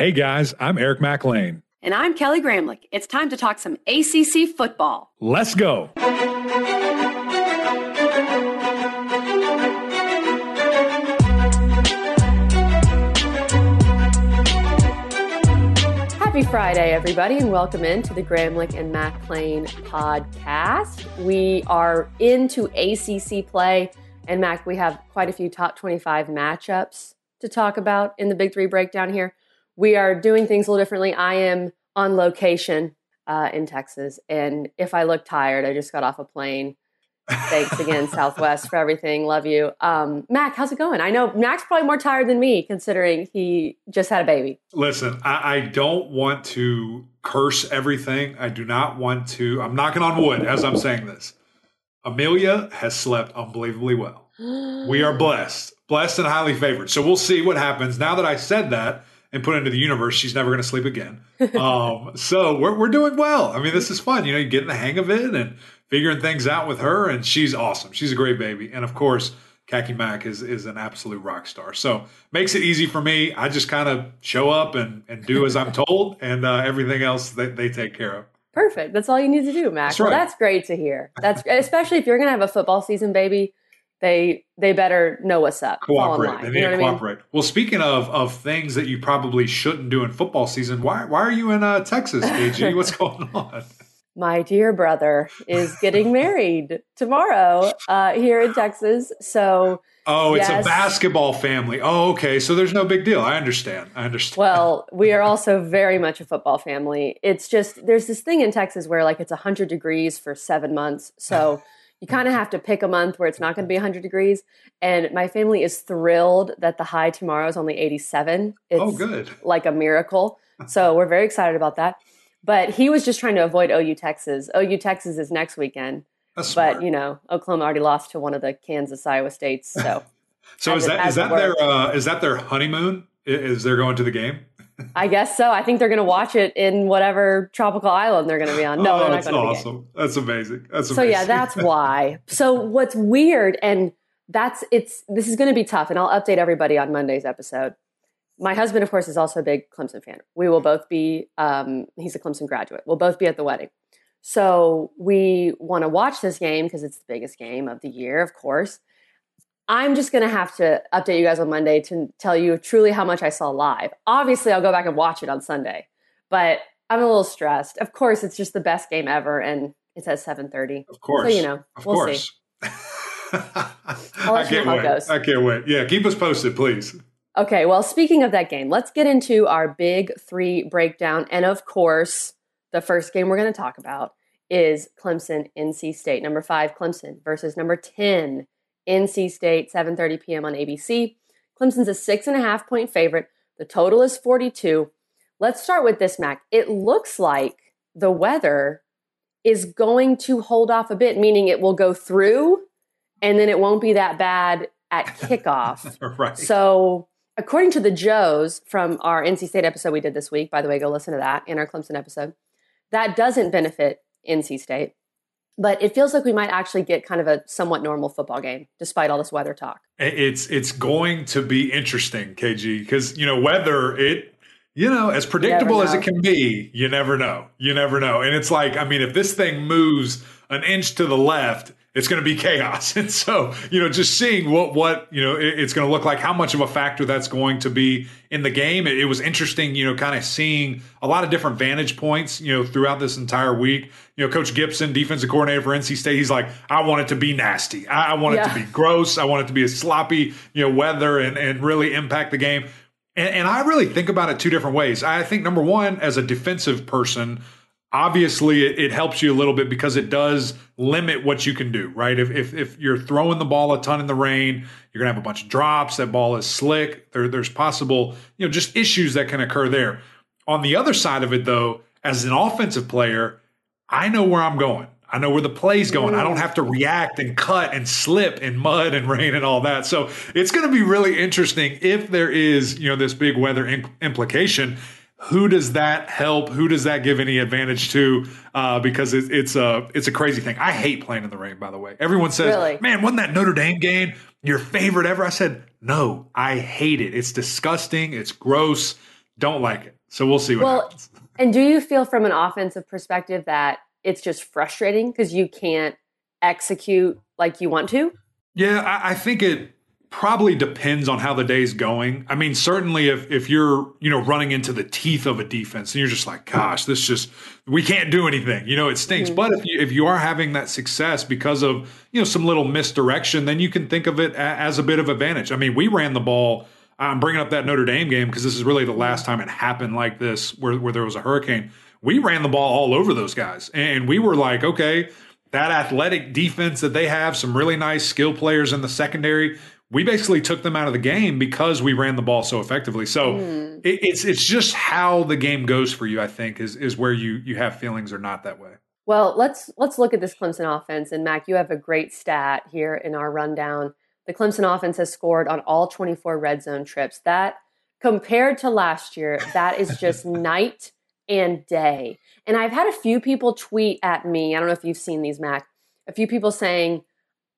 Hey guys, I'm Eric Mac Lain. And I'm Kelly Gramlich. It's time to talk some ACC football. Let's go. Happy Friday, everybody, and welcome into the Gramlich and Mac Lain podcast. We are into ACC play, and Mac, we have quite a few top 25 matchups to talk about in the Big Three breakdown here. We are doing things a little differently. I am on location uh, in Texas, and if I look tired, I just got off a plane. Thanks again, Southwest, for everything. Love you. Um, Mac, how's it going? I know Mac's probably more tired than me, considering he just had a baby. Listen, I, I don't want to curse everything. I do not want to. I'm knocking on wood as I'm saying this. Amelia has slept unbelievably well. we are blessed, blessed and highly favored. So we'll see what happens. Now that I said that and put into the universe, she's never going to sleep again. Um, so we're, we're doing well. I mean, this is fun. You know, you're getting the hang of it and figuring things out with her, and she's awesome. She's a great baby. And of course, Khaki Mac is, is an absolute rock star. So makes it easy for me. I just kind of show up and, and do as I'm told, and uh, everything else they, they take care of. Perfect. That's all you need to do, Mac. That's right. Well, that's great to hear. That's especially if you're going to have a football season, baby. They they better know what's up. Cooperate. They You need know to what I mean? cooperate. Well, speaking of of things that you probably shouldn't do in football season, why why are you in uh, Texas, KG? What's going on? My dear brother is getting married tomorrow uh, here in Texas. So, Oh, it's Yes. a basketball family. Oh, okay. So there's no big deal. I understand. I understand. well, we are also very much a football family. It's just there's this thing in Texas where like it's 100 degrees for seven months. So you kind of have to pick a month where it's not going to be 100 degrees. And my family is thrilled that the high tomorrow is only 87. It's oh, good. like a miracle. So we're very excited about that. But he was just trying to avoid OU Texas. OU Texas is next weekend. But you know, Oklahoma already lost to one of the Kansas Iowa states. So so is that as that their uh, is that their honeymoon? I- Is they're going to the game? I guess so. I think they're going to watch it in whatever tropical island they're going to be on. No, oh, that's awesome. That's amazing. That's So yeah, that's why. So what's weird and that's it's this is going to be tough and I'll update everybody on Monday's episode. My husband of course is also a big Clemson fan. We will both be um he's a Clemson graduate. We'll both be at the wedding. So we want to watch this game because it's the biggest game of the year, of course. I'm just going to have to update you guys on Monday to tell you truly how much I saw live. Obviously, I'll go back and watch it on Sunday, but I'm a little stressed. Of course, it's just the best game ever, and it's at 7:30. of course. So you know, of we'll course. see. I can't wait. goes. I can't wait. Yeah, keep us posted, please. Okay, well, speaking of that game, let's get into our big three breakdown. And of course, the first game we're going to talk about is Clemson NC State. Number five, Clemson versus number 10, NC State, 7:30 p.m. on ABC. Clemson's a six and a half point favorite. The total is 42. Let's start with this, Mac. It looks like the weather is going to hold off a bit, meaning it will go through and then it won't be that bad at kickoff. right. So, according to the Joes from our NC State episode we did this week, by the way, go listen to that in our Clemson episode, that doesn't benefit NC State. But it feels like we might actually get kind of a somewhat normal football game despite all this weather talk. it's it's going to be interesting, KG, because you know weather it you know as predictable as it can be, you never know, you never know, and it's like I mean if this thing moves an inch to the left. It's going to be chaos, and so you know, just seeing what what you know it- it's going to look like, how much of a factor that's going to be in the game. It, it was interesting, you know, kind of seeing a lot of different vantage points, you know, throughout this entire week. You know, Coach Gibson, defensive coordinator for NC State, he's like, I want it to be nasty. I, I want it to be gross. I want it to be a sloppy, you know, weather and, and really impact the game. And, and I really think about it two different ways. I think number one, as a defensive person, obviously it, it helps you a little bit because it does limit what you can do, right? If, if if you're throwing the ball a ton in the rain, you're gonna have a bunch of drops. That ball is slick. There, there's possible, you know, just issues that can occur there. On the other side of it, though, as an offensive player, I know where I'm going. I know where the play's going. I don't mm. have to react and cut and slip in mud and rain and all that. So it's going to be really interesting if there is, you know, this big weather implication. Who does that help? Who does that give any advantage to? Uh, because it, it's a it's a crazy thing. I hate playing in the rain. By the way, everyone says, Really? "Man, wasn't that Notre Dame game your favorite ever?" I said, "No, I hate it. It's disgusting. It's gross." Don't like it. So we'll see what well, happens. And do you feel from an offensive perspective that it's just frustrating because you can't execute like you want to? Yeah, I, I think it probably depends on how the day's going. I mean, certainly if if you're, you know, running into the teeth of a defense and you're just like, gosh, this just we can't do anything. You know, it stinks. Mm-hmm. But if you if you are having that success because of, you know, some little misdirection, then you can think of it as a bit of advantage. I mean, we ran the ball I'm bringing up that Notre Dame game because this is really the last time it happened like this where where there was a hurricane. We ran the ball all over those guys and we were like, okay, that athletic defense that they have, some really nice skill players in the secondary we basically took them out of the game because we ran the ball so effectively. So mm. it, it's it's just how the game goes for you. I think is is where you you have feelings or not that way. Well, let's let's look at this Clemson offense. And Mac, you have a great stat here in our rundown. The Clemson offense has scored on all 24 red zone trips. That compared to last year, that is just night and day. And I've had a few people tweet at me. I don't know if you've seen these, Mac. A few people saying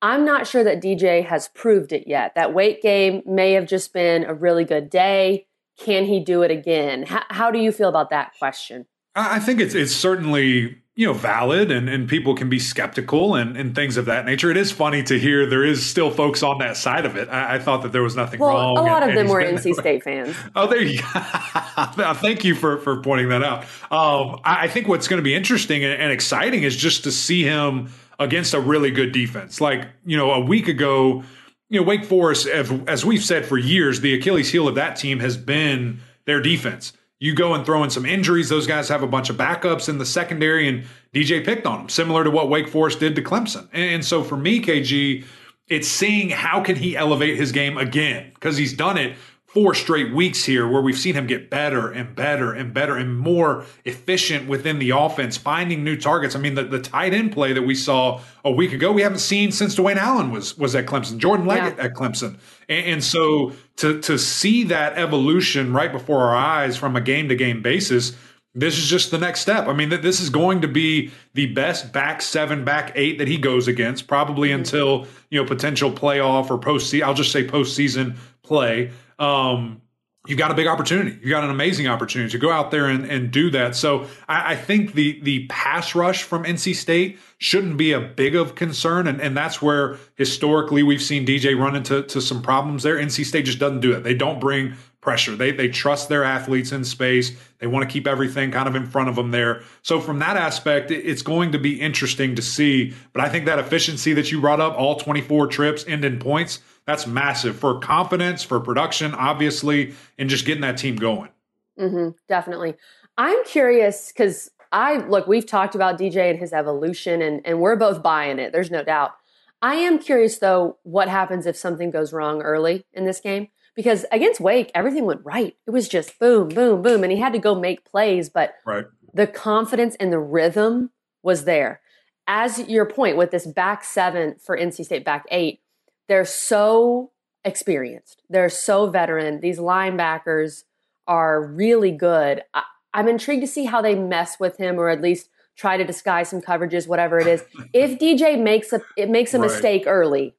I'm not sure that DJ has proved it yet. That Wake game may have just been a really good day. Can he do it again? How, how do you feel about that question? I think it's it's certainly you know valid and, and people can be skeptical and, and things of that nature. It is funny to hear there is still folks on that side of it. I, I thought that there was nothing well, wrong. A lot and, of them were NC State fans. oh, there you go. Thank you for for pointing that out. Um, I, I think what's going to be interesting and, and exciting is just to see him against a really good defense. Like, you know, a week ago, you know, Wake Forest, as we've said for years, the Achilles heel of that team has been their defense. You go and throw in some injuries, those guys have a bunch of backups in the secondary, and DJ picked on them, similar to what Wake Forest did to Clemson. And so for me, KG, it's seeing how can he elevate his game again because he's done it four straight weeks here where we've seen him get better and better and better and more efficient within the offense, finding new targets. I mean, the, the tight end play that we saw a week ago, we haven't seen since Dwayne Allen was was at Clemson, Jordan Leggett yeah. at Clemson. And, and, so to to see that evolution right before our eyes from a game to game basis, this is just the next step. I mean, this is going to be the best back seven, back eight that he goes against, probably mm-hmm. until you know potential playoff or post. I'll just say postseason play um, you've got a big opportunity. You've got an amazing opportunity to go out there and, and do that. So I, I, think the the pass rush from NC State shouldn't be a big of concern. And, and that's where historically we've seen DJ run into to some problems there. NC State just doesn't do it. They don't bring pressure. They they trust their athletes in space. They want to keep everything kind of in front of them there. So from that aspect, it's going to be interesting to see. But I think that efficiency that you brought up, all 24 trips end in points, that's massive for confidence, for production, obviously, and just getting that team going. Mm-hmm, definitely. I'm curious because I look, we've talked about DJ and his evolution, and, and we're both buying it. There's no doubt. I am curious, though, what happens if something goes wrong early in this game? Because against Wake, everything went right. It was just boom, boom, boom. And he had to go make plays, but right. the confidence and the rhythm was there. As your point with this back seven for NC State, back eight, they're so experienced. They're so veteran. These linebackers are really good. I, I'm intrigued to see how they mess with him or at least try to disguise some coverages, whatever it is. if DJ makes a it makes a right. mistake early,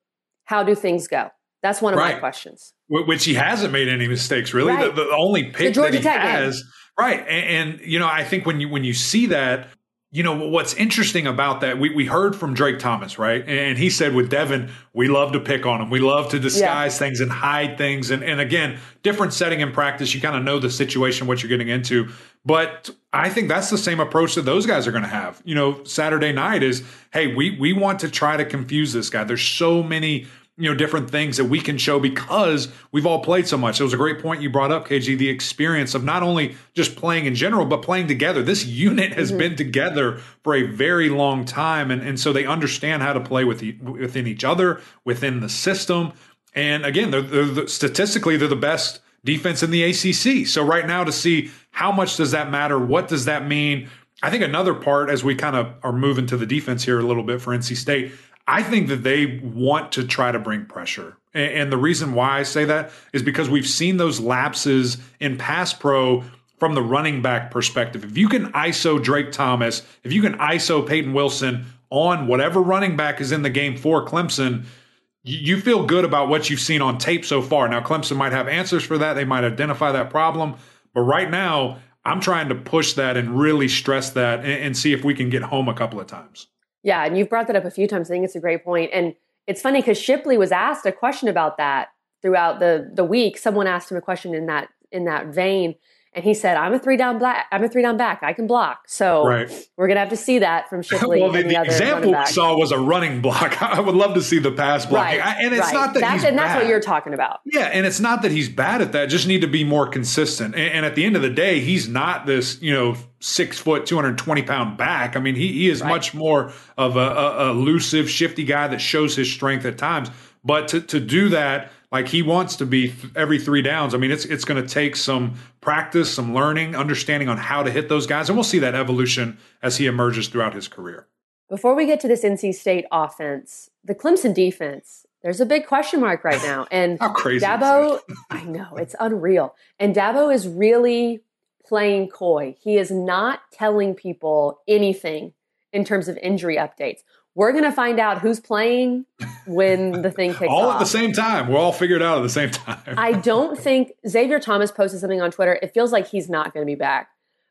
how do things go? That's one of right. my questions. Which he hasn't made any mistakes really. Right. The, the, only pick the that he Tech has, game. right? And, and you know, I think when you when you see that, you know what's interesting about that we, we heard from drake thomas right? And he said with devin we love to pick on him. We love to disguise yeah. things and hide things. And, and again different setting in practice. You kind of know the situation what you're getting into. But i think that's the same approach that those guys are going to have. You know saturday night is hey we we want to try to confuse this guy. There's so many you know different things that we can show because we've all played so much. It was a great point you brought up, KG. The experience of not only just playing in general, but playing together. This unit has mm-hmm. been together for a very long time, and and so they understand how to play with the, within each other, within the system. And again, they're, they're the, statistically they're the best defense in the ACC. So right now to see how much does that matter? What does that mean? I think another part as we kind of are moving to the defense here a little bit for NC State, I think that they want to try to bring pressure. And the reason why I say that is because we've seen those lapses in pass pro from the running back perspective. If you can ISO Drake Thomas, if you can ISO Peyton Wilson on whatever running back is in the game for Clemson, you feel good about what you've seen on tape so far. Now, Clemson might have answers for that. They might identify that problem. But right now, I'm trying to push that and really stress that and, see if we can get home a couple of times. Yeah, and you've brought that up a few times. I think it's a great point. And it's funny because Shipley was asked a question about that throughout the the week. Someone asked him a question in that in that vein, and he said, "I'm a three down black. I'm a three down back. I can block." So right. we're gonna have to see that from Shipley. well, the, the, the example we saw was a running block. I would love to see the pass blocking, right. and it's right. not that that's, and that's bad. what you're talking about. Yeah, and it's not that he's bad at that. Just need to be more consistent. And, and at the end of the day, he's not this you know six foot, two hundred twenty pound back. I mean, he he is much more of a, a, a elusive, shifty guy that shows his strength at times. But to to do that like he wants to be every three downs. I mean, it's it's going to take some practice, some learning, understanding on how to hit those guys, and we'll see that evolution as he emerges throughout his career. Before we get to this NC State offense, the Clemson defense, there's a big question mark right now. And How crazy! Dabo? I know, it's unreal. And Dabo is really playing coy. He is not telling people anything in terms of injury updates. We're going to find out who's playing when the thing kicks off. all off. at the same time. We're all figured out at the same time. I don't think Xavier Thomas posted something on Twitter. It feels like he's not going to be back.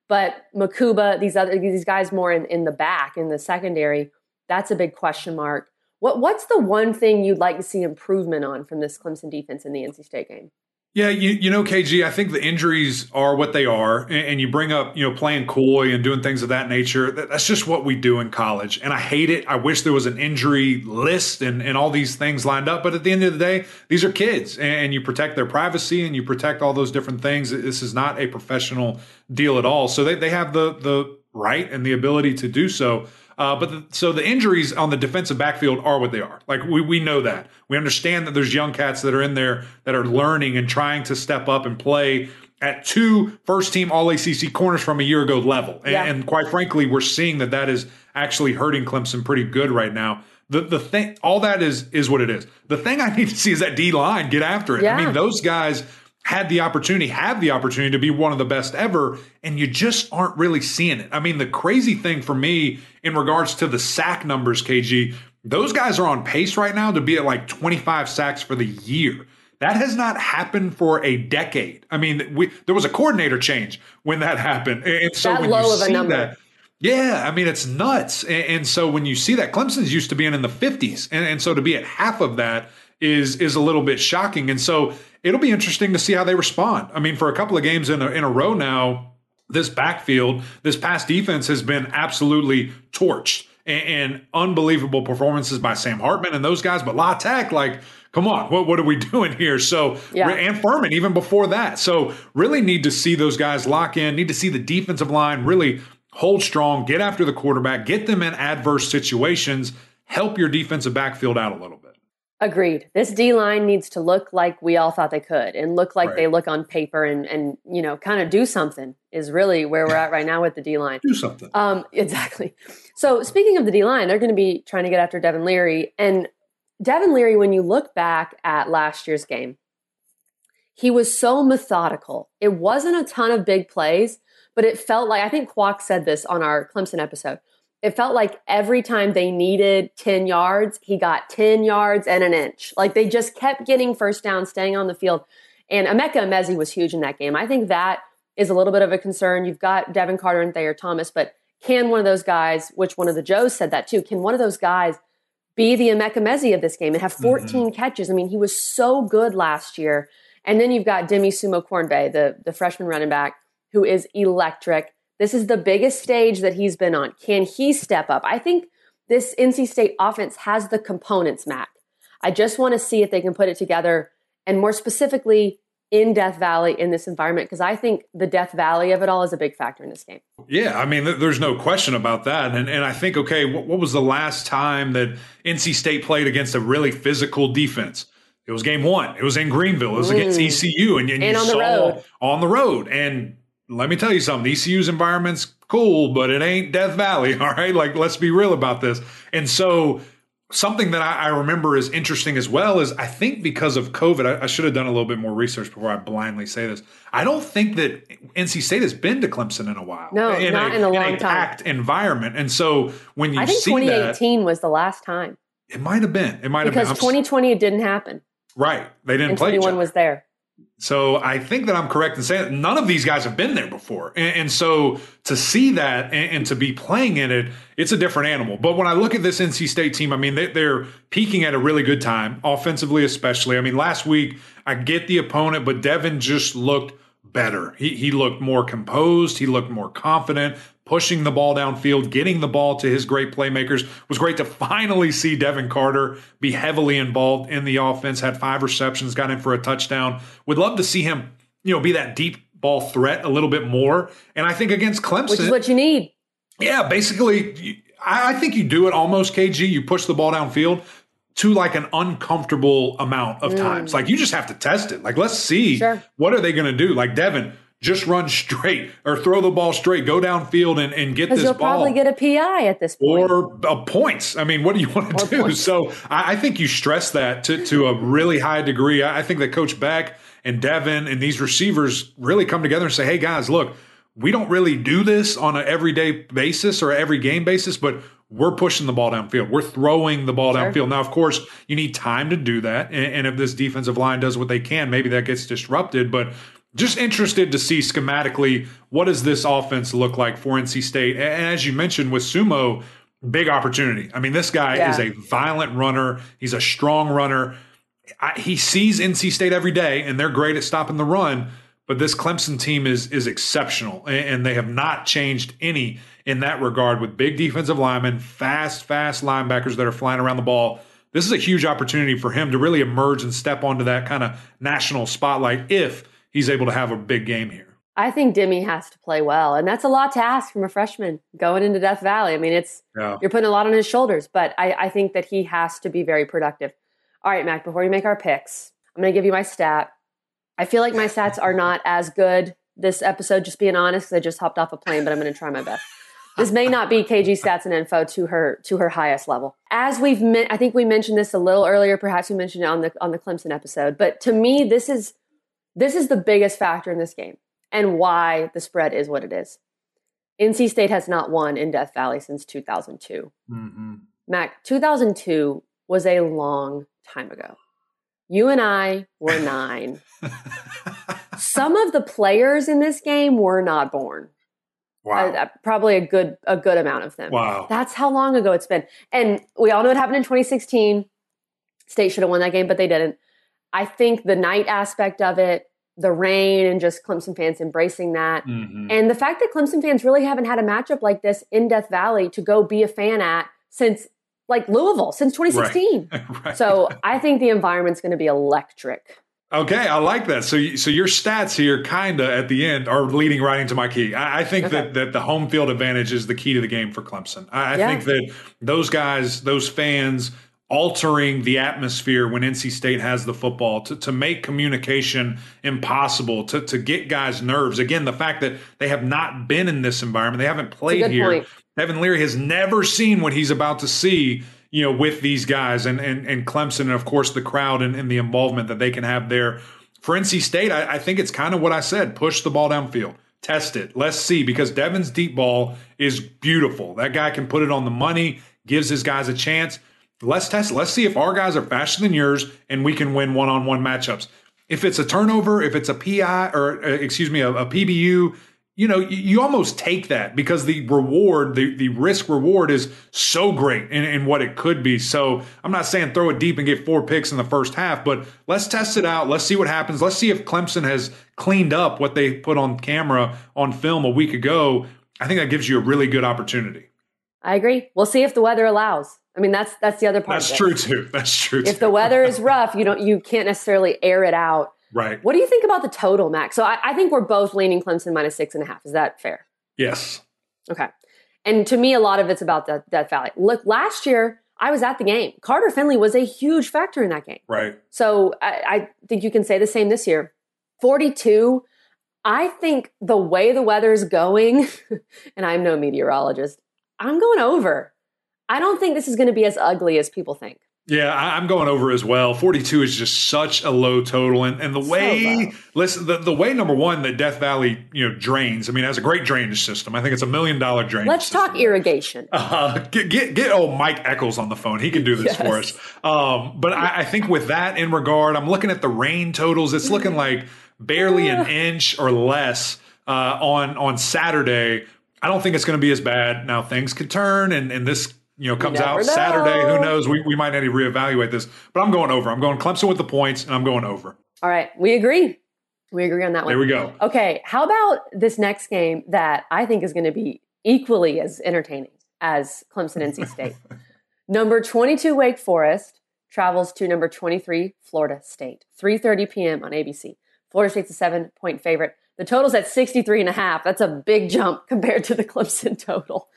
But Mukuba, these other these guys more in, in the back, in the secondary, that's a big question mark. What what's the one thing you'd like to see improvement on from this Clemson defense in the NC State game? Yeah, you, you know, KG, I think the injuries are what they are. And, and you bring up, you know, playing coy and doing things of that nature. That, that's just what we do in college. And I hate it. I wish there was an injury list and, and all these things lined up. But at the end of the day, these are kids and, you protect their privacy and you protect all those different things. This is not a professional deal at all. So they, they have the, the right and the ability to do so. Uh, but the, so the injuries on the defensive backfield are what they are. Like we we know that. We understand that there's young cats that are in there that are learning and trying to step up and play at two first team All ACC corners from a year ago level. And, Yeah. and quite frankly, we're seeing that that is actually hurting Clemson pretty good right now. The the thing, all that is is what it is. The thing I need to see is that D line get after it. I mean, those guys had the opportunity, have the opportunity to be one of the best ever, and you just aren't really seeing it. I mean, the crazy thing for me in regards to the sack numbers, KG, those guys are on pace right now to be at like 25 sacks for the year. That has not happened for a decade. I mean, we, there was a coordinator change when that happened, and so That when low you of a see number. that, yeah, I mean it's nuts. And, and so when you see that, Clemson's used to being in the 50s, and, and so to be at half of that is is a little bit shocking. And so it'll be interesting to see how they respond. I mean, for a couple of games in a, in a row now, this backfield, this pass defense has been absolutely torched. And, and unbelievable performances by Sam Hartman and those guys, but La Tech, like, come on, what what are we doing here? So Yeah. and Furman even before that. So really need to see those guys lock in. Need to see the defensive line really hold strong, get after the quarterback, get them in adverse situations, help your defensive backfield out a little bit. Agreed. This D line needs to look like we all thought they could and look like Right. they look on paper and, and you know, kind of do something is really where we're at right now with the D line. Do something. Um, exactly. So speaking of the D line, they're going to be trying to get after Devin Leary. And Devin Leary, when you look back at last year's game, he was so methodical. It wasn't a ton of big plays, but it felt like I think Quack said this on our Clemson episode. It felt like every time they needed 10 yards, he got 10 yards and an inch. Like they just kept getting first down, staying on the field. And Emeka Emezie was huge in that game. I think that is a little bit of a concern. You've got Devin Carter and Thayer Thomas, but can one of those guys, which one of the Joes said that too, can one of those guys be the Emeka Emezie of this game and have mm-hmm. 14 catches? I mean, he was so good last year. And then you've got Demie Sumo-Karngbaye, the, the freshman running back, who is electric. This is the biggest stage that he's been on. Can he step up? I think this NC State offense has the components, Mac. I just want to see if they can put it together and more specifically in Death Valley in this environment because I think the Death Valley of it all is a big factor in this game. Yeah, I mean, th- there's no question about that. And and I think, okay, what, what was the last time that NC State played against a really physical defense? It was game one. It was in Greenville. It was against Mm. ECU, and, and, And you on the saw road. on the road. And let me tell you something: ECU's environment's cool, but it ain't Death Valley. All right, like let's be real about this. And so something that I, I remember is interesting as well is I think because of COVID, I, I should have done a little bit more research before I blindly say this. I don't think that NC State has been to Clemson in a while. No, not in a long time. packed environment. And so when you I think see that, 2018 was the last time it might have been. It might have been. I'm 2020 it didn't happen right. They didn't and play each 21 other. was there. So I think that I'm correct in saying none of these guys have been there before. And, and so to see that and, and, to be playing in it, it's a different animal. But when I look at this NC State team, I mean, they, they're peaking at a really good time, offensively especially. I mean, last week, I get the opponent, but Devin just looked better. He, he looked more composed. He looked more confident pushing the ball downfield, getting the ball to his great playmakers. It was great to finally see Devin Carter be heavily involved in the offense, had five receptions, got in for a touchdown. Would love to see him, you know, be that deep ball threat a little bit more. And I think against Clemson, which is what you need. Yeah, basically, I think you do it almost KG. You push the ball downfield to like an uncomfortable amount of mm. times. Like you just have to test it. Like let's see sure. what are they going to do. Like Devin, just run straight or throw the ball straight, go downfield and, and get this you'll ball. probably get a PI at this point. Or uh, points. I mean, what do you want to do? Points. So I, I, think you stress that to, to a really high degree. I, I think that Coach Beck and Devin and these receivers really come together and say, hey, guys, look, we don't really do this on an everyday basis or every game basis, but we're pushing the ball downfield. We're throwing the ball sure. downfield. Now, of course, you need time to do that. And, and if this defensive line does what they can, maybe that gets disrupted. But just interested to see schematically what does this offense look like for NC State. And as you mentioned with Sumo, big opportunity. I mean, this guy yeah. is a violent runner. He's a strong runner. I, he sees NC State every day, and they're great at stopping the run. But this Clemson team is is exceptional, and they have not changed any in that regard. With big defensive linemen, fast, fast linebackers that are flying around the ball. This is a huge opportunity for him to really emerge and step onto that kind of national spotlight if he's able to have a big game here. I think Demie has to play well, and that's a lot to ask from a freshman going into Death Valley. I mean, it's yeah. you're putting a lot on his shoulders, but I, I think that he has to be very productive. All right, Mac. Before we make our picks, I'm going to give you my stat. I feel like my stats are not as good this episode. Just being honest, I just hopped off a plane, but I'm going to try my best. This may not be KG stats and info to her to her highest level. As we've, I think we mentioned this a little earlier. Perhaps we mentioned it on the on the Clemson episode. But to me, this is this is the biggest factor in this game and why the spread is what it is. NC State has not won in Death Valley since 2002. Mm-hmm. Mac, 2002 was a long time ago. You and I were nine. Some of the players in this game were not born. Wow. Uh, probably a good a good amount of them. Wow. That's how long ago it's been. And we all know what happened in 2016. State should have won that game, but they didn't. I think the night aspect of it, the rain, and just Clemson fans embracing that. Mm-hmm. And the fact that Clemson fans really haven't had a matchup like this in Death Valley to go be a fan at since like Louisville, since 2016. Right. right. So I think the environment's going to be electric. Okay, I like that. So, so your stats here, kinda at the end, are leading right into my key. I, I think okay. that that the home field advantage is the key to the game for Clemson. I, yeah. I think that those guys, those fans, altering the atmosphere when NC State has the football to, to make communication impossible, to, to get guys' nerves. Again, the fact that they have not been in this environment, they haven't played here. Point. Devin Leary has never seen what he's about to see, you know, with these guys and and, and Clemson and of course the crowd and, and the involvement that they can have there. For NC State, I, I think it's kind of what I said: push the ball downfield, test it, let's see, because Devin's deep ball is beautiful. That guy can put it on the money, gives his guys a chance. Let's test. Let's see if our guys are faster than yours and we can win one on one matchups. If it's a turnover, if it's a PI or uh, excuse me, a, a PBU, you know, you, you, almost take that because the reward, the, the risk reward is so great in, in what it could be. So I'm not saying throw it deep and get four picks in the first half, but let's test it out. Let's see what happens. Let's see if Clemson has cleaned up what they put on camera on film a week ago. I think that gives you a really good opportunity. I agree. We'll see if the weather allows. I mean, that's that's the other part. That's true too. That's true. Too. If the weather is rough, you don't you can't necessarily air it out. Right. What do you think about the total, Mac? So I, I think we're both leaning Clemson minus six and a half. Is that fair? Yes. Okay. And to me, a lot of it's about the Death Valley. Look, last year I was at the game. Carter Finley was a huge factor in that game. Right. So I, I think you can say the same this year. Forty-two. I think the way the weather is going, and I'm no meteorologist, I'm going over. I don't think this is going to be as ugly as people think. Yeah, I, am going over as well. 42 is just such a low total, and, and the way listen the, the way number one that Death Valley you know drains. I mean, it has a great drainage system. I think it's a million dollar drainage. Let's system. talk irrigation. Uh, get get get old Mike Eccles on the phone. He can do this yes. for us. Um, but I, I think with that in regard, I'm looking at the rain totals. It's looking like barely an inch or less uh, on on Saturday. I don't think it's going to be as bad. Now things could turn, and and this you know comes out know. Saturday. Who knows? We we might need to reevaluate this. But I'm going over. I'm going Clemson with the points, and I'm going over. All right, we agree. We agree on that one. There we go. Okay, how about this next game that I think is going to be equally as entertaining as Clemson NC State? number 22 Wake Forest travels to number 23 Florida State. 3:30 p.m. on ABC. Florida State's a 7-point favorite. The total's at 63 and a half. That's a big jump compared to the Clemson total.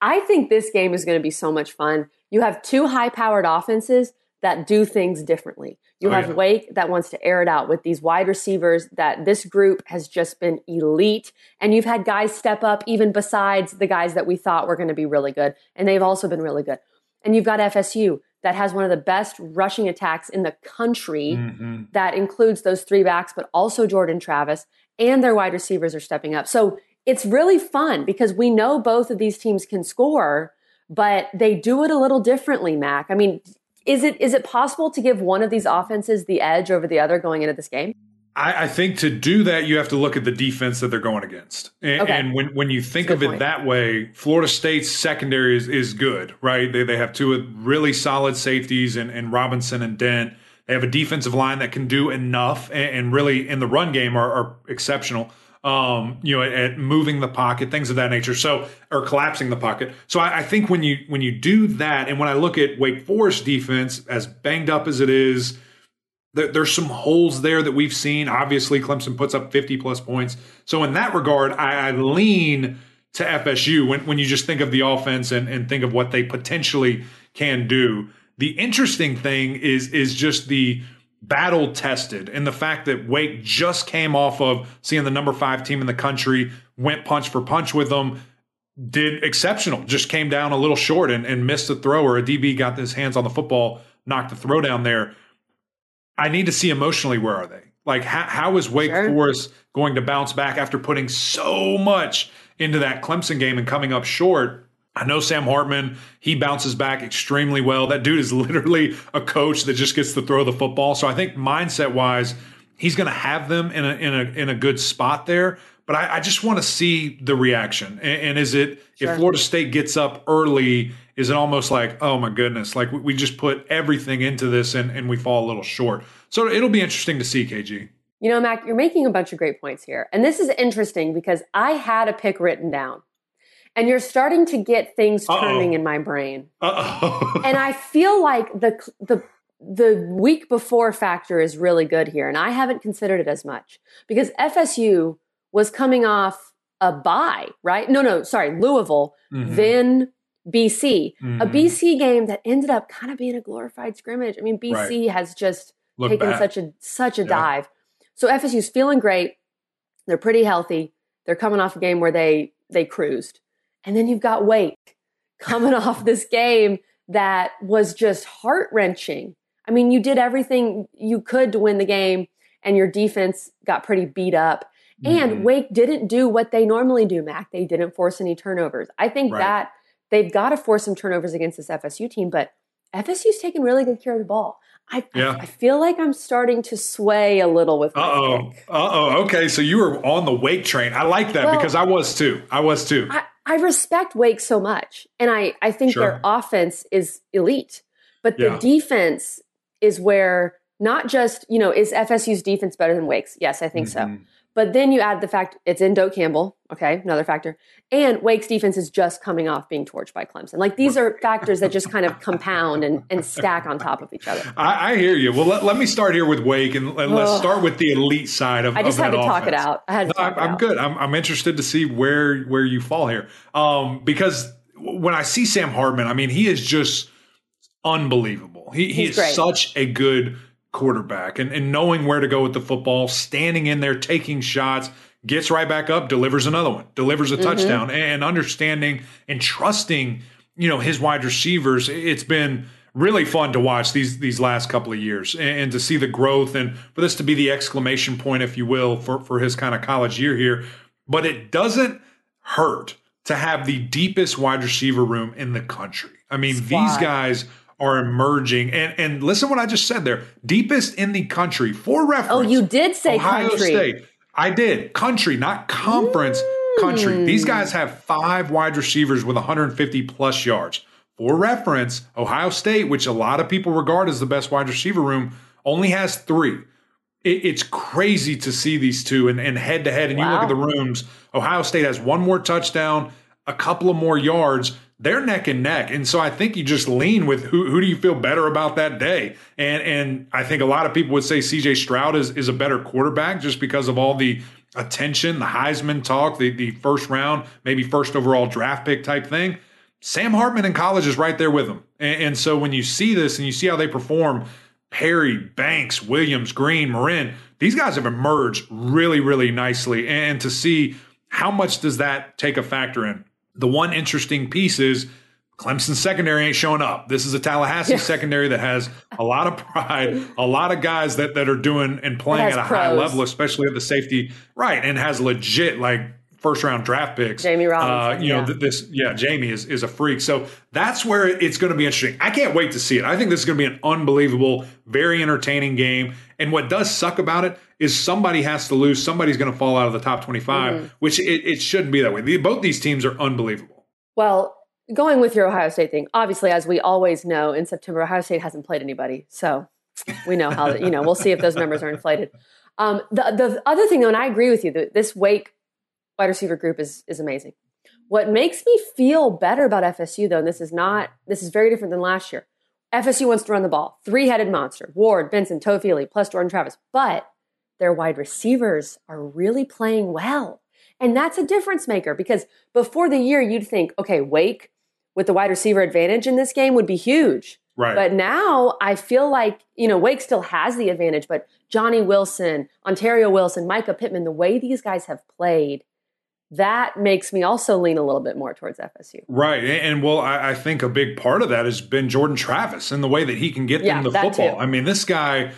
I think this game is going to be so much fun. You have two high powered offenses that do things differently. You oh, have yeah. Wake that wants to air it out with these wide receivers that this group has just been elite. And you've had guys step up even besides the guys that we thought were going to be really good. And they've also been really good. And you've got FSU that has one of the best rushing attacks in the country mm-hmm. that includes those three backs, but also Jordan Travis and their wide receivers are stepping up. So it's really fun because we know both of these teams can score, but they do it a little differently, Mac. I mean, is it is it possible to give one of these offenses the edge over the other going into this game? I, I think to do that, you have to look at the defense that they're going against. And, okay. and when, when you think of it point. that way, Florida State's secondary is, is good, right? They, they have two really solid safeties and, and Robinson and Dent. They have a defensive line that can do enough and, and really in the run game are, are exceptional. Um, you know, at, at, moving the pocket, things of that nature. So, or collapsing the pocket. So, I, I, think when you when you do that, and when I look at Wake Forest defense, as banged up as it is, there, there's some holes there that we've seen. Obviously, Clemson puts up 50 plus points. So, in that regard, I, I lean to FSU when when you just think of the offense and, and think of what they potentially can do. The interesting thing is is just the battle tested and the fact that Wake just came off of seeing the number five team in the country, went punch for punch with them, did exceptional, just came down a little short and, and missed a throw or a DB got his hands on the football, knocked the throw down there. I need to see emotionally where are they? Like how, how is Wake sure. Forest going to bounce back after putting so much into that Clemson game and coming up short? I know Sam Hartman, he bounces back extremely well. That dude is literally a coach that just gets to throw the football. So I think mindset wise, he's going to have them in a, in a, in a good spot there. But I, I just want to see the reaction. And, and is it, sure. if Florida State gets up early, is it almost like, oh my goodness, like we just put everything into this and, and we fall a little short? So it'll be interesting to see, KG. You know, Mac, you're making a bunch of great points here. And this is interesting because I had a pick written down and you're starting to get things turning Uh-oh. in my brain. And I feel like the the the week before factor is really good here, and I haven't considered it as much because FSU was coming off a bye, right? No, no, sorry, Louisville, mm-hmm. then BC, mm-hmm. a BC game that ended up kind of being a glorified scrimmage. I mean, BC right. has just Look taken such a such a yeah. dive. So FSU's feeling great. They're pretty healthy. They're coming off a game where they they cruised. And then you've got Wake coming off this game that was just heart wrenching. I mean, you did everything you could to win the game, and your defense got pretty beat up. Mm-hmm. And Wake didn't do what they normally do, Mac. They didn't force any turnovers. I think right. that they've got to force some turnovers against this FSU team, but FSU's taken really good care of the ball. I, yeah. I, I feel like I'm starting to sway a little with. Uh oh. Uh oh. Okay, so you were on the Wake train. I like that well, because I was too. I was too. I, I respect Wake so much, and I I think sure. their offense is elite, but yeah. the defense is where not just you know is FSU's defense better than Wake's? Yes, I think mm-hmm. so. But then you add the fact it's in Doak Campbell, okay, another factor. And Wake's defense is just coming off being torched by Clemson. Like these are factors that just kind of compound and, and stack on top of each other. I, I hear you. Well, let, let, me start here with Wake and, and let's start with the elite side of I just had to talk it out. I had to talk I'm, I'm good. I'm, I'm, interested to see where where you fall here. Um, because when I see Sam Hartman, I mean, he is just unbelievable. He, he is great. such a good quarterback and, and knowing where to go with the football, standing in there, taking shots, gets right back up, delivers another one, delivers a mm-hmm. touchdown, and understanding and trusting, you know, his wide receivers. It's been really fun to watch these these last couple of years and, and, to see the growth and for this to be the exclamation point, if you will, for, for his kind of college year here. But it doesn't hurt to have the deepest wide receiver room in the country. I mean, Squad. these guys are emerging. And and listen what I just said there. Deepest in the country. For reference. Oh, you did say Ohio country. State. I did. Country, not conference. Mm. Country. These guys have five wide receivers with 150 plus yards. For reference, Ohio State, which a lot of people regard as the best wide receiver room, only has three. It, it's crazy to see these two and, and head to head. And wow. you look at the rooms, Ohio State has one more touchdown, a couple of more yards. They're neck and neck. And so I think you just lean with who, who do you feel better about that day? And and I think a lot of people would say CJ Stroud is, is a better quarterback just because of all the attention, the Heisman talk, the, the first round, maybe first overall draft pick type thing. Sam Hartman in college is right there with him. And, and, so when you see this and you see how they perform, Perry, Banks, Williams, Greene, Morin, these guys have emerged really, really nicely. And to see how much does that take a factor in? The one interesting piece is Clemson secondary ain't showing up. This is a Tallahassee yeah. secondary that has a lot of pride, a lot of guys that, that are doing and playing at a pros. high level, especially at the safety, right? And has legit like first round draft picks. Jammie Robinson. Uh, you yeah. know, this, yeah, Jammie is, is a freak. So that's where it's going to be interesting. I can't wait to see it. I think this is going to be an unbelievable, very entertaining game. And what does suck about it is somebody has to lose. Somebody's going to fall out of the top 25, mm-hmm. which it, it shouldn't be that way. Both these teams are unbelievable. Well, going with your Ohio State thing, obviously, as we always know, in September, Ohio State hasn't played anybody. So we know how, you know, we'll see if those numbers are inflated. Um, the, the other thing, though, and I agree with you, that this Wake wide receiver group is is amazing. What makes me feel better about FSU though, and this is not this is very different than last year. FSU wants to run the ball. Three-headed monster. Ward, Benson, Toafili, plus Jordan Travis. But their wide receivers are really playing well. And that's a difference maker because before the year, you'd think, okay, Wake with the wide receiver advantage in this game would be huge. Right. But now I feel like, you know, Wake still has the advantage, but Johnny Wilson, Ontaria Wilson, Mycah Pittman, the way these guys have played that makes me also lean a little bit more towards FSU. Right. And well, I, I think a big part of that has been Jordan Travis and the way that he can get yeah, them the football. Too. I mean, this guy,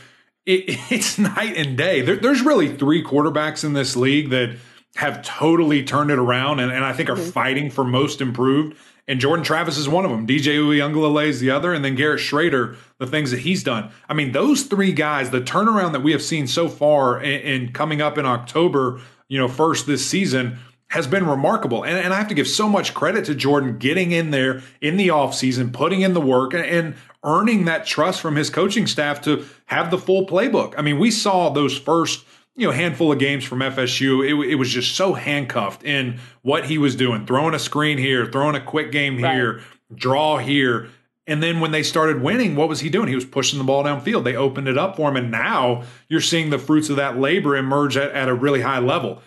it, it's night and day. There, there's really three quarterbacks in this league that have totally turned it around and, and I think are mm-hmm. fighting for most improved. And Jordan Travis is one of them. DJ Uiagalelei is the other, and then Garrett Shrader. the things that he's done. I mean, those three guys, the turnaround that we have seen so far and coming up in October, you know, first this season – has been remarkable. And, and I have to give so much credit to Jordan getting in there in the offseason, putting in the work, and, and earning that trust from his coaching staff to have the full playbook. I mean, we saw those first you know handful of games from FSU. It, it was just so handcuffed in what he was doing, throwing a screen here, throwing a quick game here, right. draw here. And then when they started winning, what was he doing? He was pushing the ball downfield. They opened it up for him. And now you're seeing the fruits of that labor emerge at, at a really high level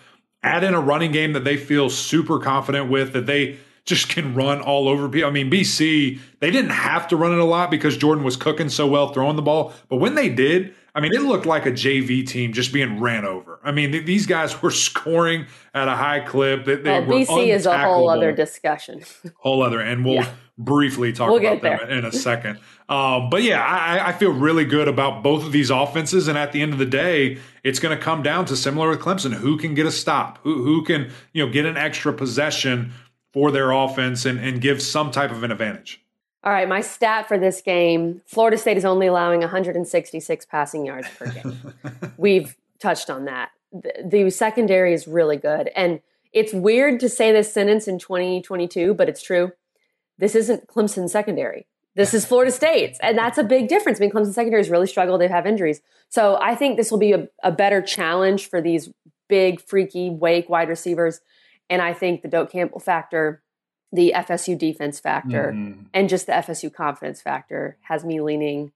add in a running game that they feel super confident with, that they just can run all over people. I mean, BC, they didn't have to run it a lot because Jordan was cooking so well throwing the ball. But when they did, I mean, it looked like a JV team just being ran over. I mean, th- these guys were scoring at a high clip. That They, they well, BC is a whole other discussion. whole other, and we'll yeah. briefly talk we'll about them in a second. Um, but yeah, I, I, feel really good about both of these offenses. And at the end of the day, it's going to come down to similar with Clemson: who can get a stop, who who can you know get an extra possession for their offense and, and give some type of an advantage. All right, my stat for this game: Florida State is only allowing 166 passing yards per game. We've touched on that. The, the secondary is really good, and it's weird to say this sentence in 2022, but it's true. This isn't Clemson secondary this is Florida State's. And that's a big difference. I mean, Clemson secondary has really struggled. They have injuries. So I think this will be a, a, better challenge for these big, freaky Wake wide receivers. And I think the Doak Campbell factor, the FSU defense factor, mm-hmm. and just the FSU confidence factor has me leaning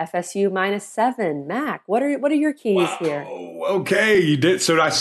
FSU minus seven. Mac, what are what are your keys wow. here? Okay, you did. So I,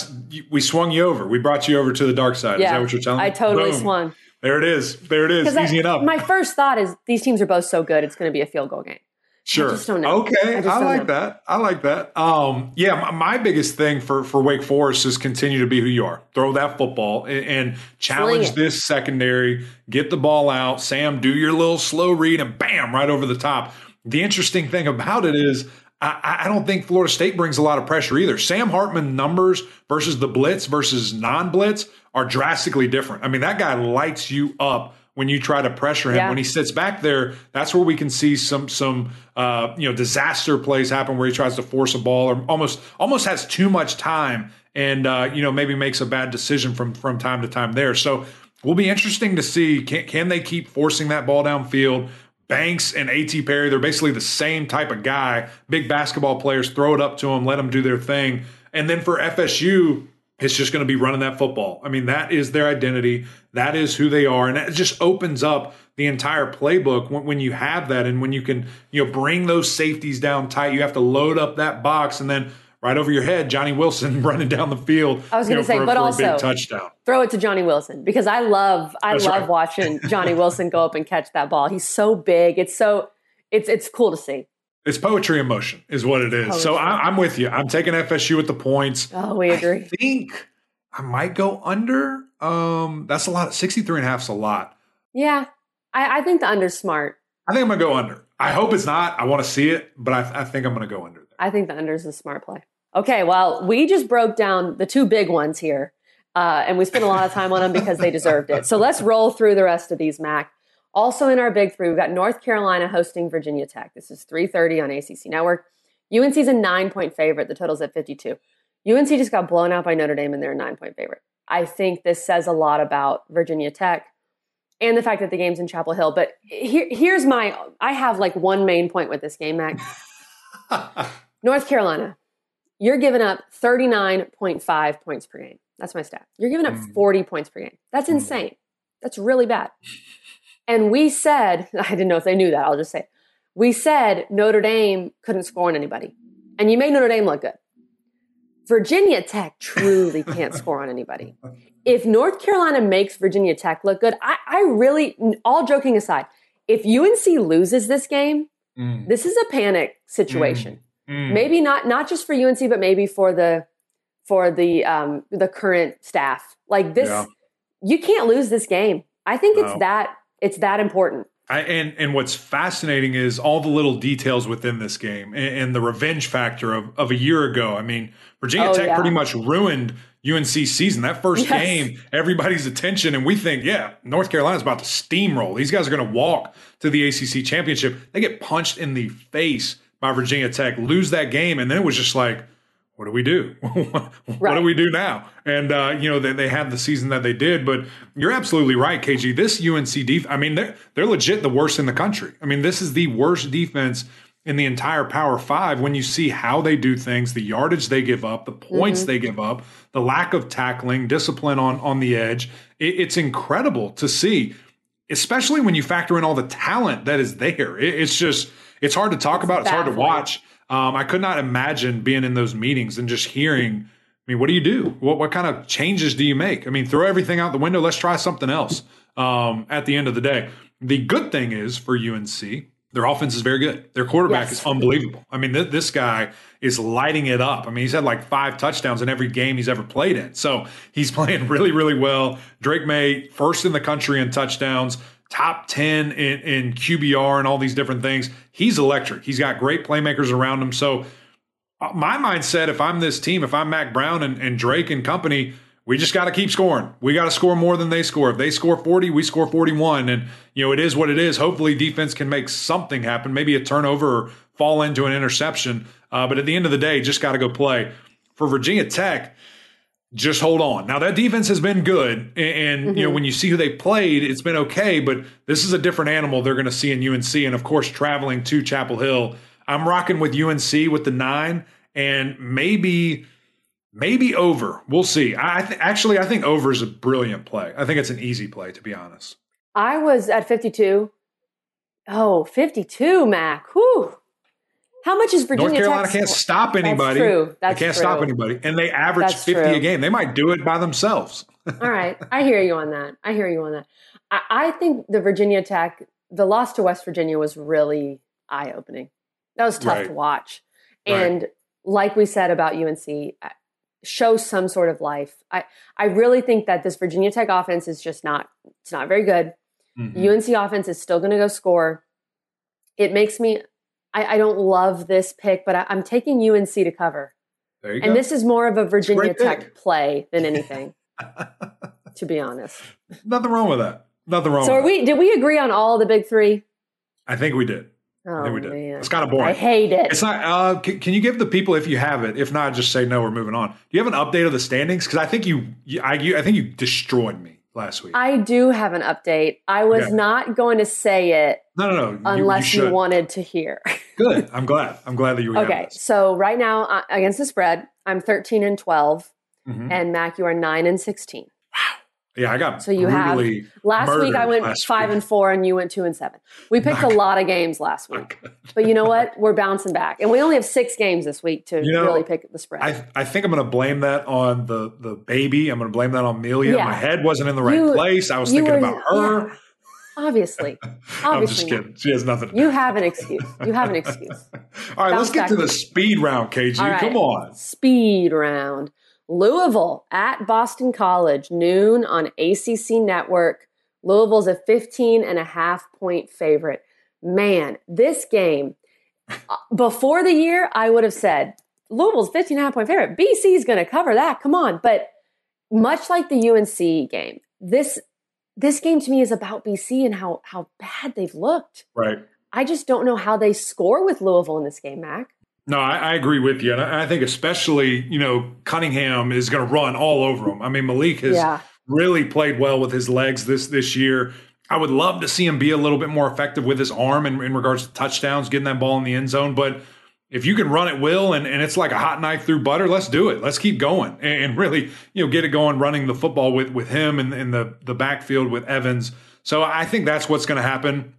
we swung you over. We brought you over to the dark side. Yeah, Is that what you're telling me? I totally Boom. swung. There it is. There it is. Easy I, enough. My first thought is these teams are both so good. It's going to be a field goal game. Sure. I just don't know. Okay, I, I like know. that. I like that. Um, yeah, my, my, biggest thing for for Wake Forest is continue to be who you are. Throw that football and, and challenge this secondary. Get the ball out. Sam, do your little slow read and bam, right over the top. The interesting thing about it is I, I, don't think Florida State brings a lot of pressure either. Sam Hartman numbers versus the blitz versus non-blitz are drastically different. I mean, that guy lights you up when you try to pressure him. Yeah. When he sits back there, that's where we can see some some uh, you know disaster plays happen where he tries to force a ball or almost almost has too much time and uh, you know maybe makes a bad decision from from time to time there. So will be interesting to see can can they keep forcing that ball downfield. Banks and A.T. Perry, they're basically the same type of guy. Big basketball players, throw it up to them, let them do their thing. And then for FSU, it's just going to be running that football. I mean, that is their identity. That is who they are. And it just opens up the entire playbook when, when, you have that and when you can, you know, bring those safeties down tight. You have to load up that box and then right over your head, Johnny Wilson running down the field. I was going to say, for, but for also touchdown. Throw it to Johnny Wilson because I love, I That's love right. watching Johnny Wilson go up and catch that ball. He's so big. It's so, it's it's cool to see. It's poetry in motion, is what it is. Poetry. So I, am with you. I'm taking FSU with the points. Oh, we agree. I think I might go under. Um, that's a lot. 63 and a half is a lot. Yeah. I, I think the under's smart. I think I'm going to go under. I hope it's not. I want to see it, but I, I think I'm going to go under. There. I think the under is a smart play. Okay. Well, we just broke down the two big ones here. Uh, and we spent a lot of time on them because they deserved it. So let's roll through the rest of these, Mac. Also in our big three, we've got North Carolina hosting Virginia Tech. This is 3.30 on ACC Network. UNC's a nine-point favorite. The total's at 52. UNC just got blown out by Notre Dame and they're a nine-point favorite. I think this says a lot about Virginia Tech and the fact that the game's in Chapel Hill. But here, here's my I have like one main point with this game, Mac. North Carolina, you're giving up 39.5 points per game. That's my stat. You're giving up mm. 40 points per game. That's mm. insane. That's really bad. And we said, I didn't know if they knew that, I'll just say, we said Notre Dame couldn't score on anybody. And you made Notre Dame look good. Virginia Tech truly can't score on anybody. If North Carolina makes Virginia Tech look good, I, I really, all joking aside, if UNC loses this game, mm. this is a panic situation. Mm. Mm. Maybe not not just for UNC, but maybe for the for the um, the current staff. Like this, yeah. you can't lose this game. I think no. it's that it's that important. I, and and what's fascinating is all the little details within this game and, and the revenge factor of, of a year ago. I mean, Virginia oh, Tech yeah. pretty much ruined UNC season. That first yes. game, everybody's attention, and we think, yeah, North Carolina's about to steamroll. These guys are going to walk to the ACC championship. They get punched in the face by Virginia Tech, lose that game, and then it was just like, what do we do? what right. do we do now? And uh, you know they, they had the season that they did, but you're absolutely right, KG. This UNC defense, I mean, they're they're legit the worst in the country. I mean, this is the worst defense in the entire Power Five. When you see how they do things, the yardage they give up, the points mm-hmm. they give up, the lack of tackling, discipline on on the edge, it, it's incredible to see. Especially when you factor in all the talent that is there, it, it's just it's hard to talk it's about. It's hard to watch. Um, I could not imagine being in those meetings and just hearing. I mean, what do you do? What what kind of changes do you make? I mean, throw everything out the window. Let's try something else. Um, at the end of the day, the good thing is for UNC, their offense is very good. Their quarterback yes. is unbelievable. I mean, th- this guy is lighting it up. I mean, he's had like five touchdowns in every game he's ever played in. So he's playing really, really well. Drake Maye, first in the country in touchdowns top 10 in, in QBR and all these different things. He's electric. He's got great playmakers around him. So, uh, my mindset, if I'm this team, if I'm Mack Brown and, and Drake and company, we just got to keep scoring. We got to score more than they score. If they score 40, we score 41. And, you know, it is what it is. Hopefully, defense can make something happen, maybe a turnover or fall into an interception. Uh, but at the end of the day, just got to go play. For Virginia Tech, just hold on. Now that defense has been good, and, and mm-hmm. you know mm-hmm. when you see who they played, it's been okay. But this is a different animal they're going to see in UNC, and of course traveling to Chapel Hill. I'm rocking with UNC with the nine, and maybe maybe over. We'll see. I th- actually I think over is a brilliant play. I think it's an easy play to be honest. I was at 52. Oh, 52, Mac. Whew. How much is Virginia? North Carolina Tech can't stop anybody. That's true. That's they can't true. stop anybody, and they average That's fifty true. a game. They might do it by themselves. All right, I hear you on that. I hear you on that. I, I think the Virginia Tech, the loss to West Virginia was really eye opening. That was tough Right. to watch. Right. And like we said about UNC, uh, show some sort of life. I I really think that this Virginia Tech offense is just not it's not very good. Mhm. UNC offense is still going to go score. It makes me I, I don't love this pick, but I, I'm taking UNC to cover. there you And go. this is more of a Virginia great pick. Tech play than anything, to be honest. Nothing wrong with that. Nothing wrong. So are we? Did we agree on all the big three? I think we did. Oh I think we did. man, It's kind of boring. I hate it. It's not. Uh, can, can you give the people, if you have it, if not, just say no. We're moving on. Do you have an update of the standings? Because I think you, you, I, you, I think you destroyed me last week. I do have an update. I was not going to say it no, no, no. you- unless you, should. wanted to hear. Good. I'm glad. I'm glad that you were. okay, so right now uh, against the spread, I'm 13 and 12, hmm and Mac, you are nine and 16. Yeah, I got. So you have- Last week I went five week. and four, and you went two and seven. We picked a lot of games last week, but you know what? We're bouncing back, and we only have six games this week to You know, really pick the spread. I, I think I'm going to blame that on the the baby. I'm going to blame that on Amelia. Yeah. My head wasn't in the right You- place. I was thinking were- about her. yeah. obviously, I'm just obviously not. kidding. She has nothing. To do. you have an excuse. You have an excuse. All right, let's get to the speed round, KG. Right. Come on. Speed round. Louisville at Boston College, noon on ACC Network. Louisville's a 15 and a half point favorite. Man, this game, uh, before the year, I would have said Louisville's 15 and a half point favorite. BC is going to cover that. Come on. But much like the UNC game, this this game to me is about BC and how how bad they've looked. Right. I just don't know how they score with Louisville in this game, Mac. No, I, I agree with you, and I, I think especially you know Cunningham is going to run all over him. I mean, Malik has Yeah. really played well with his legs this this year. I would love to see him be a little bit more effective with his arm in, in regards to touchdowns, getting that ball in the end zone. But if you can run it will and, and it's like a hot knife through butter, let's do it. Let's keep going and, and really, you know, get it going running the football with with him and in the the backfield with Evans. So I think that's what's going to happen.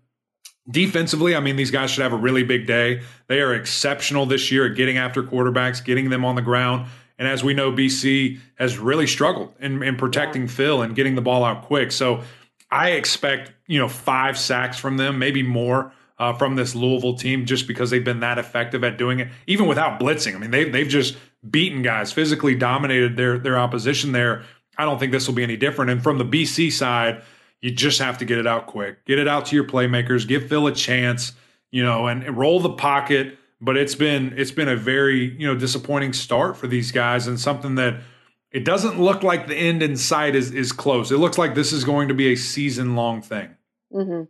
Defensively, I mean, these guys should have a really big day. They are exceptional this year at getting after quarterbacks, getting them on the ground. And as we know, BC has really struggled in, in protecting Phil and getting the ball out quick. So I expect, you know, five sacks from them, maybe more uh, from this Louisville team, just because they've been that effective at doing it, even without blitzing. I mean, they've they've just beaten guys, physically dominated their, their opposition there. I don't think this will be any different. And from the BC side, you just have to get it out quick. Get it out to your playmakers. Give Phil a chance, you know, and, and roll the pocket. But it's been it's been a very you know disappointing start for these guys, and something that it doesn't look like the end in sight is is close. It looks like this is going to be a season long thing. Mm-hmm.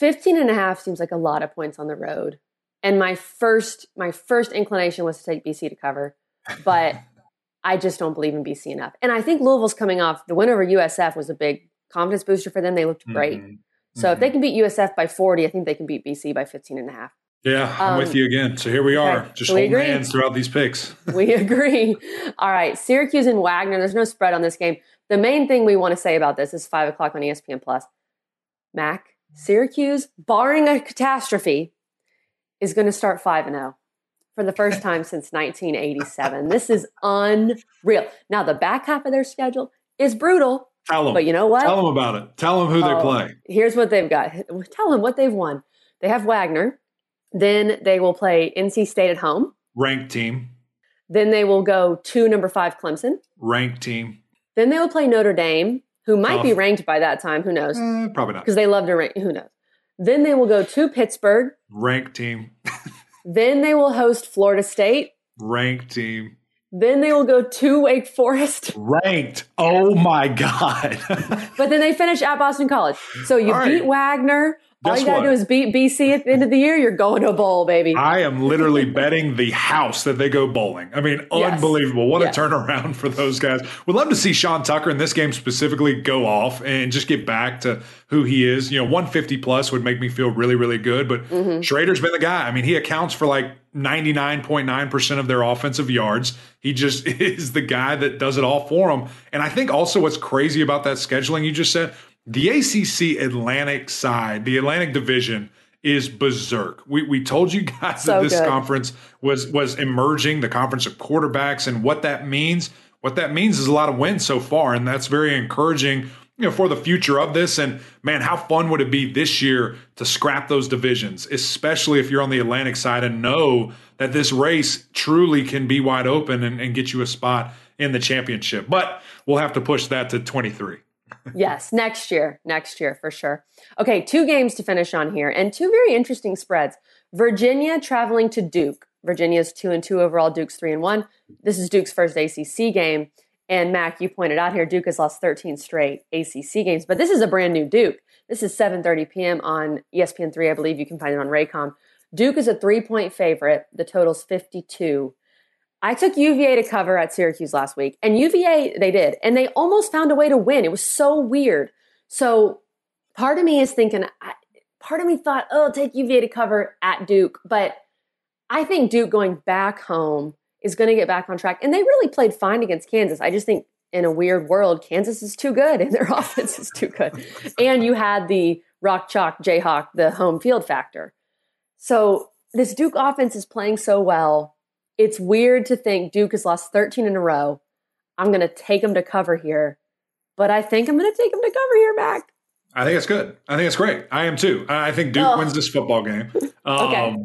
15 and a half seems like a lot of points on the road. And my first my first inclination was to take BC to cover, but I just don't believe in BC enough. And I think Louisville's coming off the win over USF was a big confidence booster for them. They looked great. Mhm. So if Mhm. they can beat USF by 40, I think they can beat BC by 15 and a half. Yeah, I'm Um, with you again. So here we are, okay. just So holding agree. hands throughout these picks. We agree. All right, Syracuse and Wagner. There's no spread on this game. The main thing we want to say about this is five o'clock on ESPN Plus. Mac, Syracuse, barring a catastrophe, is going to start five and zero for the first time since 1987. This is unreal. Now the back half of their schedule is brutal, Tell them. but you know what? Tell them about it. Tell them who they Oh, play. Here's what they've got. Tell them what they've won. They have Wagner. Then they will play NC State at home. Ranked team. Then they will go to number five Clemson. Ranked team. Then they will play Notre Dame, who might be ranked by that time. Who knows? Eh, probably not. Because they love to rank. Who knows? Then they will go to Pittsburgh. Ranked team. Then they will host Florida State. Ranked team. Then they will go to Wake Forest. Ranked. Oh my God. But then they finish at Boston College. So you All right. beat Wagner. All you got to do is beat BC at the end of the year. You're going to a bowl, baby. I am literally betting the house that they go bowling. I mean, Yes. unbelievable. What Yes. a turnaround for those guys. Would love to see Sean Tucker in this game specifically go off and just get back to who he is. You know, 150 plus would make me feel really, really good. But Mm-hmm. Shrader's been the guy. I mean, he accounts for like 99.9% of their offensive yards. He just is the guy that does it all for them. And I think also what's crazy about that scheduling you just said, the ACC Atlantic side, the Atlantic division is berserk. We we told you guys So that this good. conference was was emerging, the conference of quarterbacks and what that means. What that means is a lot of wins so far and that's very encouraging you know, for the future of this. And man, how fun would it be this year to scrap those divisions, especially if you're on the Atlantic side and know that this race truly can be wide open and, and get you a spot in the championship. But we'll have to push that to 23. Yes, next year, next year for sure. Okay, two games to finish on here and two very interesting spreads. Virginia traveling to Duke. Virginia's two and two overall. Duke's three and one. This is Duke's first ACC game. And Mac, you pointed out here, Duke has lost 13 straight ACC games, but this is a brand new Duke. This is 7:30 p.m. on ESPN3. I believe you can find it on Raycom. Duke is a three-point favorite. The total's 52. I took UVA to cover at Syracuse last week, and UVA they did, and they almost found a way to win. It was so weird. So part of me is thinking, part of me thought, oh, take UVA to cover at Duke, but I think Duke going back home is going to get back on track. And they really played fine against Kansas. I just think in a weird world, Kansas is too good and their offense is too good. And you had the rock chalk Jayhawk, the home field factor. So this Duke offense is playing so well. It's weird to think Duke has lost 13 in a row. I'm going to take them to cover here, but I think I'm going to take them to cover here, Mac. I think it's good. I think it's great. I am too. I think Duke oh. wins this football game. Um, okay.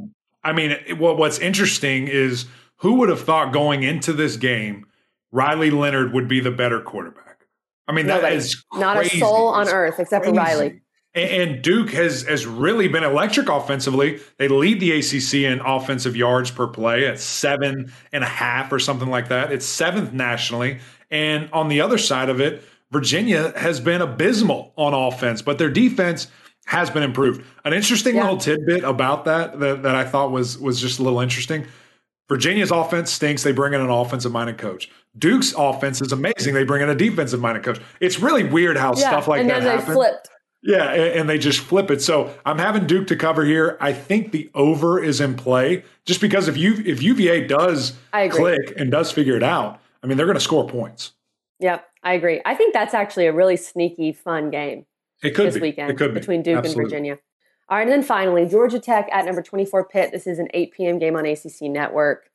I mean, what, what's interesting is who would have thought going into this game Riley Leonard would be the better quarterback? I mean, Nobody. that is crazy. not a soul on it's earth except crazy. for Riley. And Duke has has really been electric offensively. They lead the ACC in offensive yards per play at seven and a half or something like that. It's seventh nationally. And on the other side of it, Virginia has been abysmal on offense, but their defense has been improved. An interesting yeah. little tidbit about that, that that I thought was was just a little interesting. Virginia's offense stinks. They bring in an offensive minded coach. Duke's offense is amazing. They bring in a defensive minded coach. It's really weird how yeah, stuff like that happens. Flipped. Yeah, and, they just flip it. So I'm having Duke to cover here. I think the over is in play just because if you if UVA does click and does figure it out, I mean they're going to score points. Yep, I agree. I think that's actually a really sneaky, fun game. It could this be. weekend it could be. between Duke Absolutely. and Virginia. All right, and then finally, Georgia Tech at number 24 Pitt. This is an 8 p.m. game on ACC Network.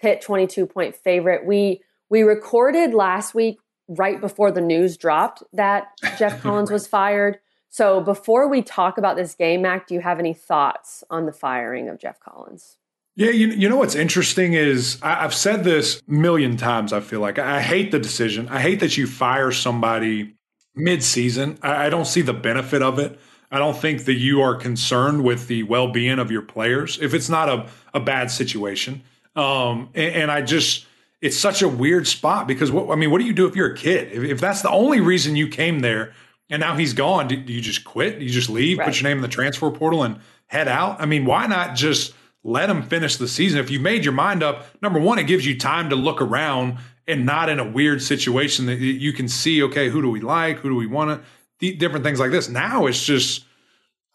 Pitt 22 point favorite. We we recorded last week right before the news dropped that Geoff Collins was fired. So before we talk about this game, Mac, do you have any thoughts on the firing of Geoff Collins? Yeah, you, you know what's interesting is I, have said this million times. I feel like I hate the decision. I hate that you fire somebody mid-season. I, I don't see the benefit of it. I don't think that you are concerned with the well-being of your players if it's not a, a bad situation. Um, and, and, I just, it's such a weird spot because what, I mean, what do you do if you're a kid? If, if that's the only reason you came there and now he's gone, do, do you just quit? Do you just leave, right. put your name in the transfer portal and head out? I mean, why not just let him finish the season? If you made your mind up, number one, it gives you time to look around and not in a weird situation that you can see, okay, who do we like? Who do we want to, different things like this. Now it's just,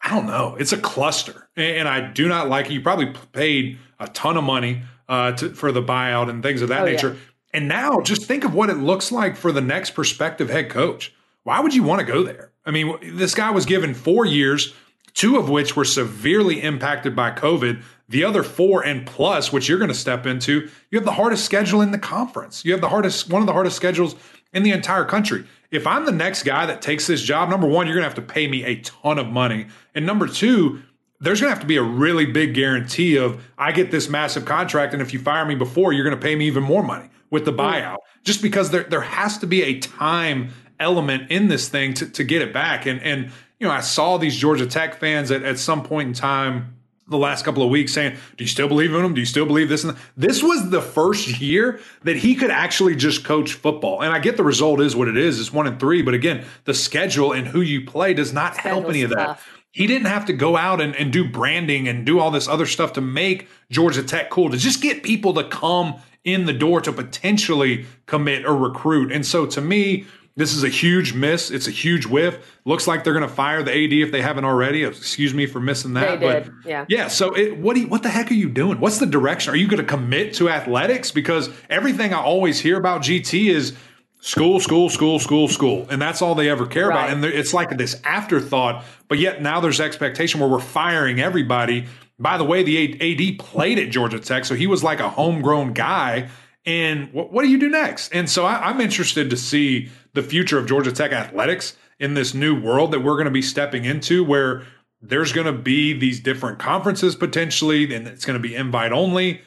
I don't know. It's a cluster. And I do not like it. You probably paid a ton of money uh, to, for the buyout and things of that oh, nature. Yeah. And now just think of what it looks like for the next prospective head coach. Why would you want to go there? I mean, this guy was given four years, two of which were severely impacted by COVID. The other four and plus, which you're going to step into, you have the hardest schedule in the conference. You have the hardest, one of the hardest schedules in the entire country. If I'm the next guy that takes this job, number one, you're going to have to pay me a ton of money. And number two, there's going to have to be a really big guarantee of I get this massive contract, and if you fire me before, you're going to pay me even more money with the buyout. Just because there there has to be a time element in this thing to, to get it back. And and you know, I saw these Georgia Tech fans at, at some point in time the last couple of weeks saying, Do you still believe in him? Do you still believe this? And this was the first year that he could actually just coach football. And I get the result is what it is. It's one and three. But again, the schedule and who you play does not help any of that. Tough. He didn't have to go out and, and do branding and do all this other stuff to make Georgia Tech cool, to just get people to come in the door to potentially commit or recruit. And so to me, this is a huge miss. It's a huge whiff. Looks like they're going to fire the AD if they haven't already. Excuse me for missing that. They did. But yeah. Yeah. So it, what do you, what the heck are you doing? What's the direction? Are you going to commit to athletics? Because everything I always hear about GT is school, school, school, school, school. And that's all they ever care right. about. And it's like this afterthought, but yet now there's expectation where we're firing everybody. By the way, the AD played at Georgia Tech, so he was like a homegrown guy. And what, what do you do next? And so I, I'm interested to see the future of Georgia Tech athletics in this new world that we're going to be stepping into where there's going to be these different conferences potentially, and it's going to be invite only.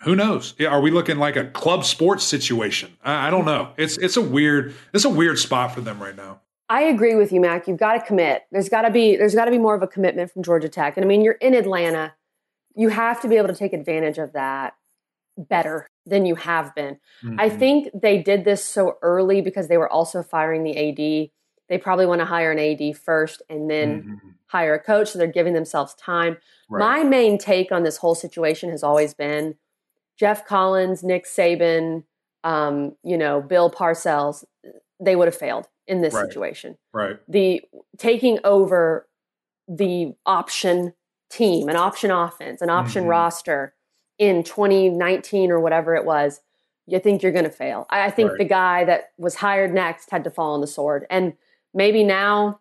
Who knows? Are we looking like a club sports situation? I, don't know. It's it's a weird it's a weird spot for them right now. I agree with you, Mac. You've got to commit. There's got to be there's got to be more of a commitment from Georgia Tech. And I mean, you're in Atlanta. You have to be able to take advantage of that better than you have been. Mm-hmm. I think they did this so early because they were also firing the AD. They probably want to hire an AD first and then mm-hmm. hire a coach. So they're giving themselves time. Right. My main take on this whole situation has always been Geoff Collins, Nick Saban, um, you know, Bill Parcells, they would have failed in this right. situation. Right. The taking over the option team, an option offense, an option mm-hmm. roster in 2019 or whatever it was, you think you're going to fail. I, I think right. the guy that was hired next had to fall on the sword. And maybe now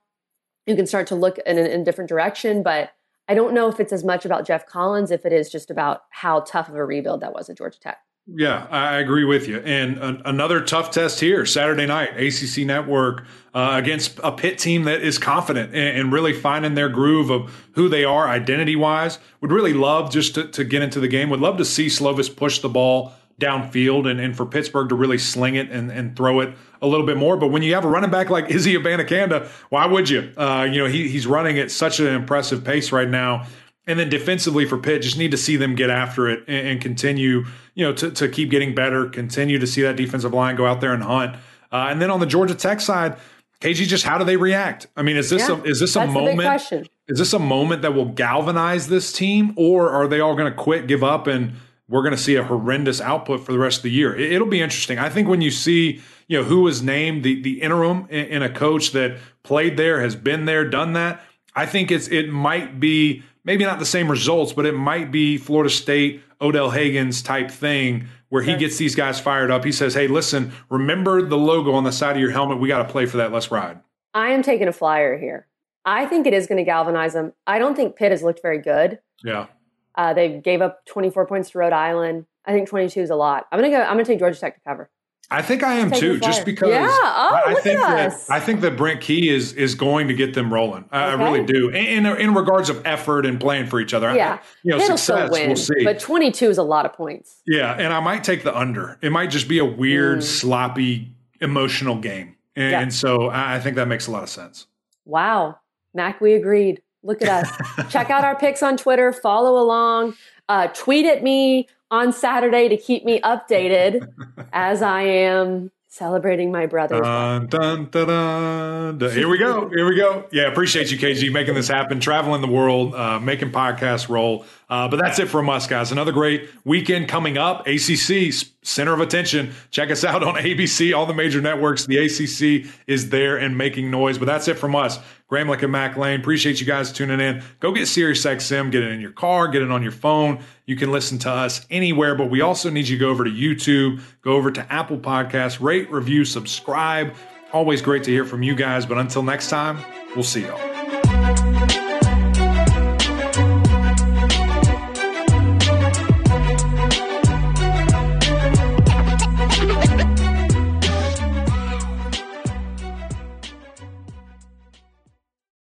you can start to look in a, in a different direction, but I don't know if it's as much about Geoff Collins if it is just about how tough of a rebuild that was at Georgia Tech. Yeah, I agree with you. And an, another tough test here Saturday night, ACC Network uh, against a Pitt team that is confident and, and, really finding their groove of who they are identity wise. Would really love just to, to, get into the game. Would love to see Slovis push the ball downfield and, and for Pittsburgh to really sling it and, and throw it a little bit more. But when you have a running back like Izzy Abanikanda, why would you? Uh, you know, he, he's running at such an impressive pace right now. And then defensively for Pitt, just need to see them get after it and, and continue, you know, to, to keep getting better, continue to see that defensive line go out there and hunt. Uh, and then on the Georgia Tech side, KG, just how do they react? I mean, is this yeah, a, is this a moment? Is this a moment that will galvanize this team, or are they all going to quit, give up, and we're going to see a horrendous output for the rest of the year? It, will be interesting. I think when you see, you know, who was named the the interim in, in a coach that played there, has been there, done that. I think it's it might be maybe not the same results, but it might be Florida State, Odell Haggins type thing where he gets these guys fired up. He says, Hey, listen, remember the logo on the side of your helmet. We got to play for that. Let's ride. I am taking a flyer here. I think it is going to galvanize them. I don't think Pitt has looked very good. Yeah. Uh, they gave up 24 points to Rhode Island. I think 22 is a lot. I'm going to go, I'm going to take Georgia Tech to cover. I think I am too, just because yeah. oh, I think that. I think that Brent Key is is going to get them rolling. I, okay. I really do. In, in, in regards of effort and playing for each other. Yeah, I, you know, It'll success. Win, we'll see. But twenty two is a lot of points. Yeah, and I might take the under. It might just be a weird, mm. sloppy, emotional game, and, yeah. and so I think that makes a lot of sense. Wow, Mac, we agreed. Look at us. Check out our picks on Twitter. Follow along. Uh, tweet at me on Saturday to keep me updated as I am celebrating my brother's dun, dun, dun, Here we go. Here we go. Yeah, appreciate you, KG, making this happen, traveling the world, uh, making podcasts roll. Uh, but that's it from us, guys. Another great weekend coming up. ACC, center of attention. Check us out on ABC, all the major networks. The ACC is there and making noise. But that's it from us. Gramlich and Mac Lain. Appreciate you guys tuning in. Go get SiriusXM, get it in your car, get it on your phone. You can listen to us anywhere, but we also need you to go over to YouTube, go over to Apple Podcasts, rate, review, subscribe. Always great to hear from you guys. But until next time, we'll see y'all.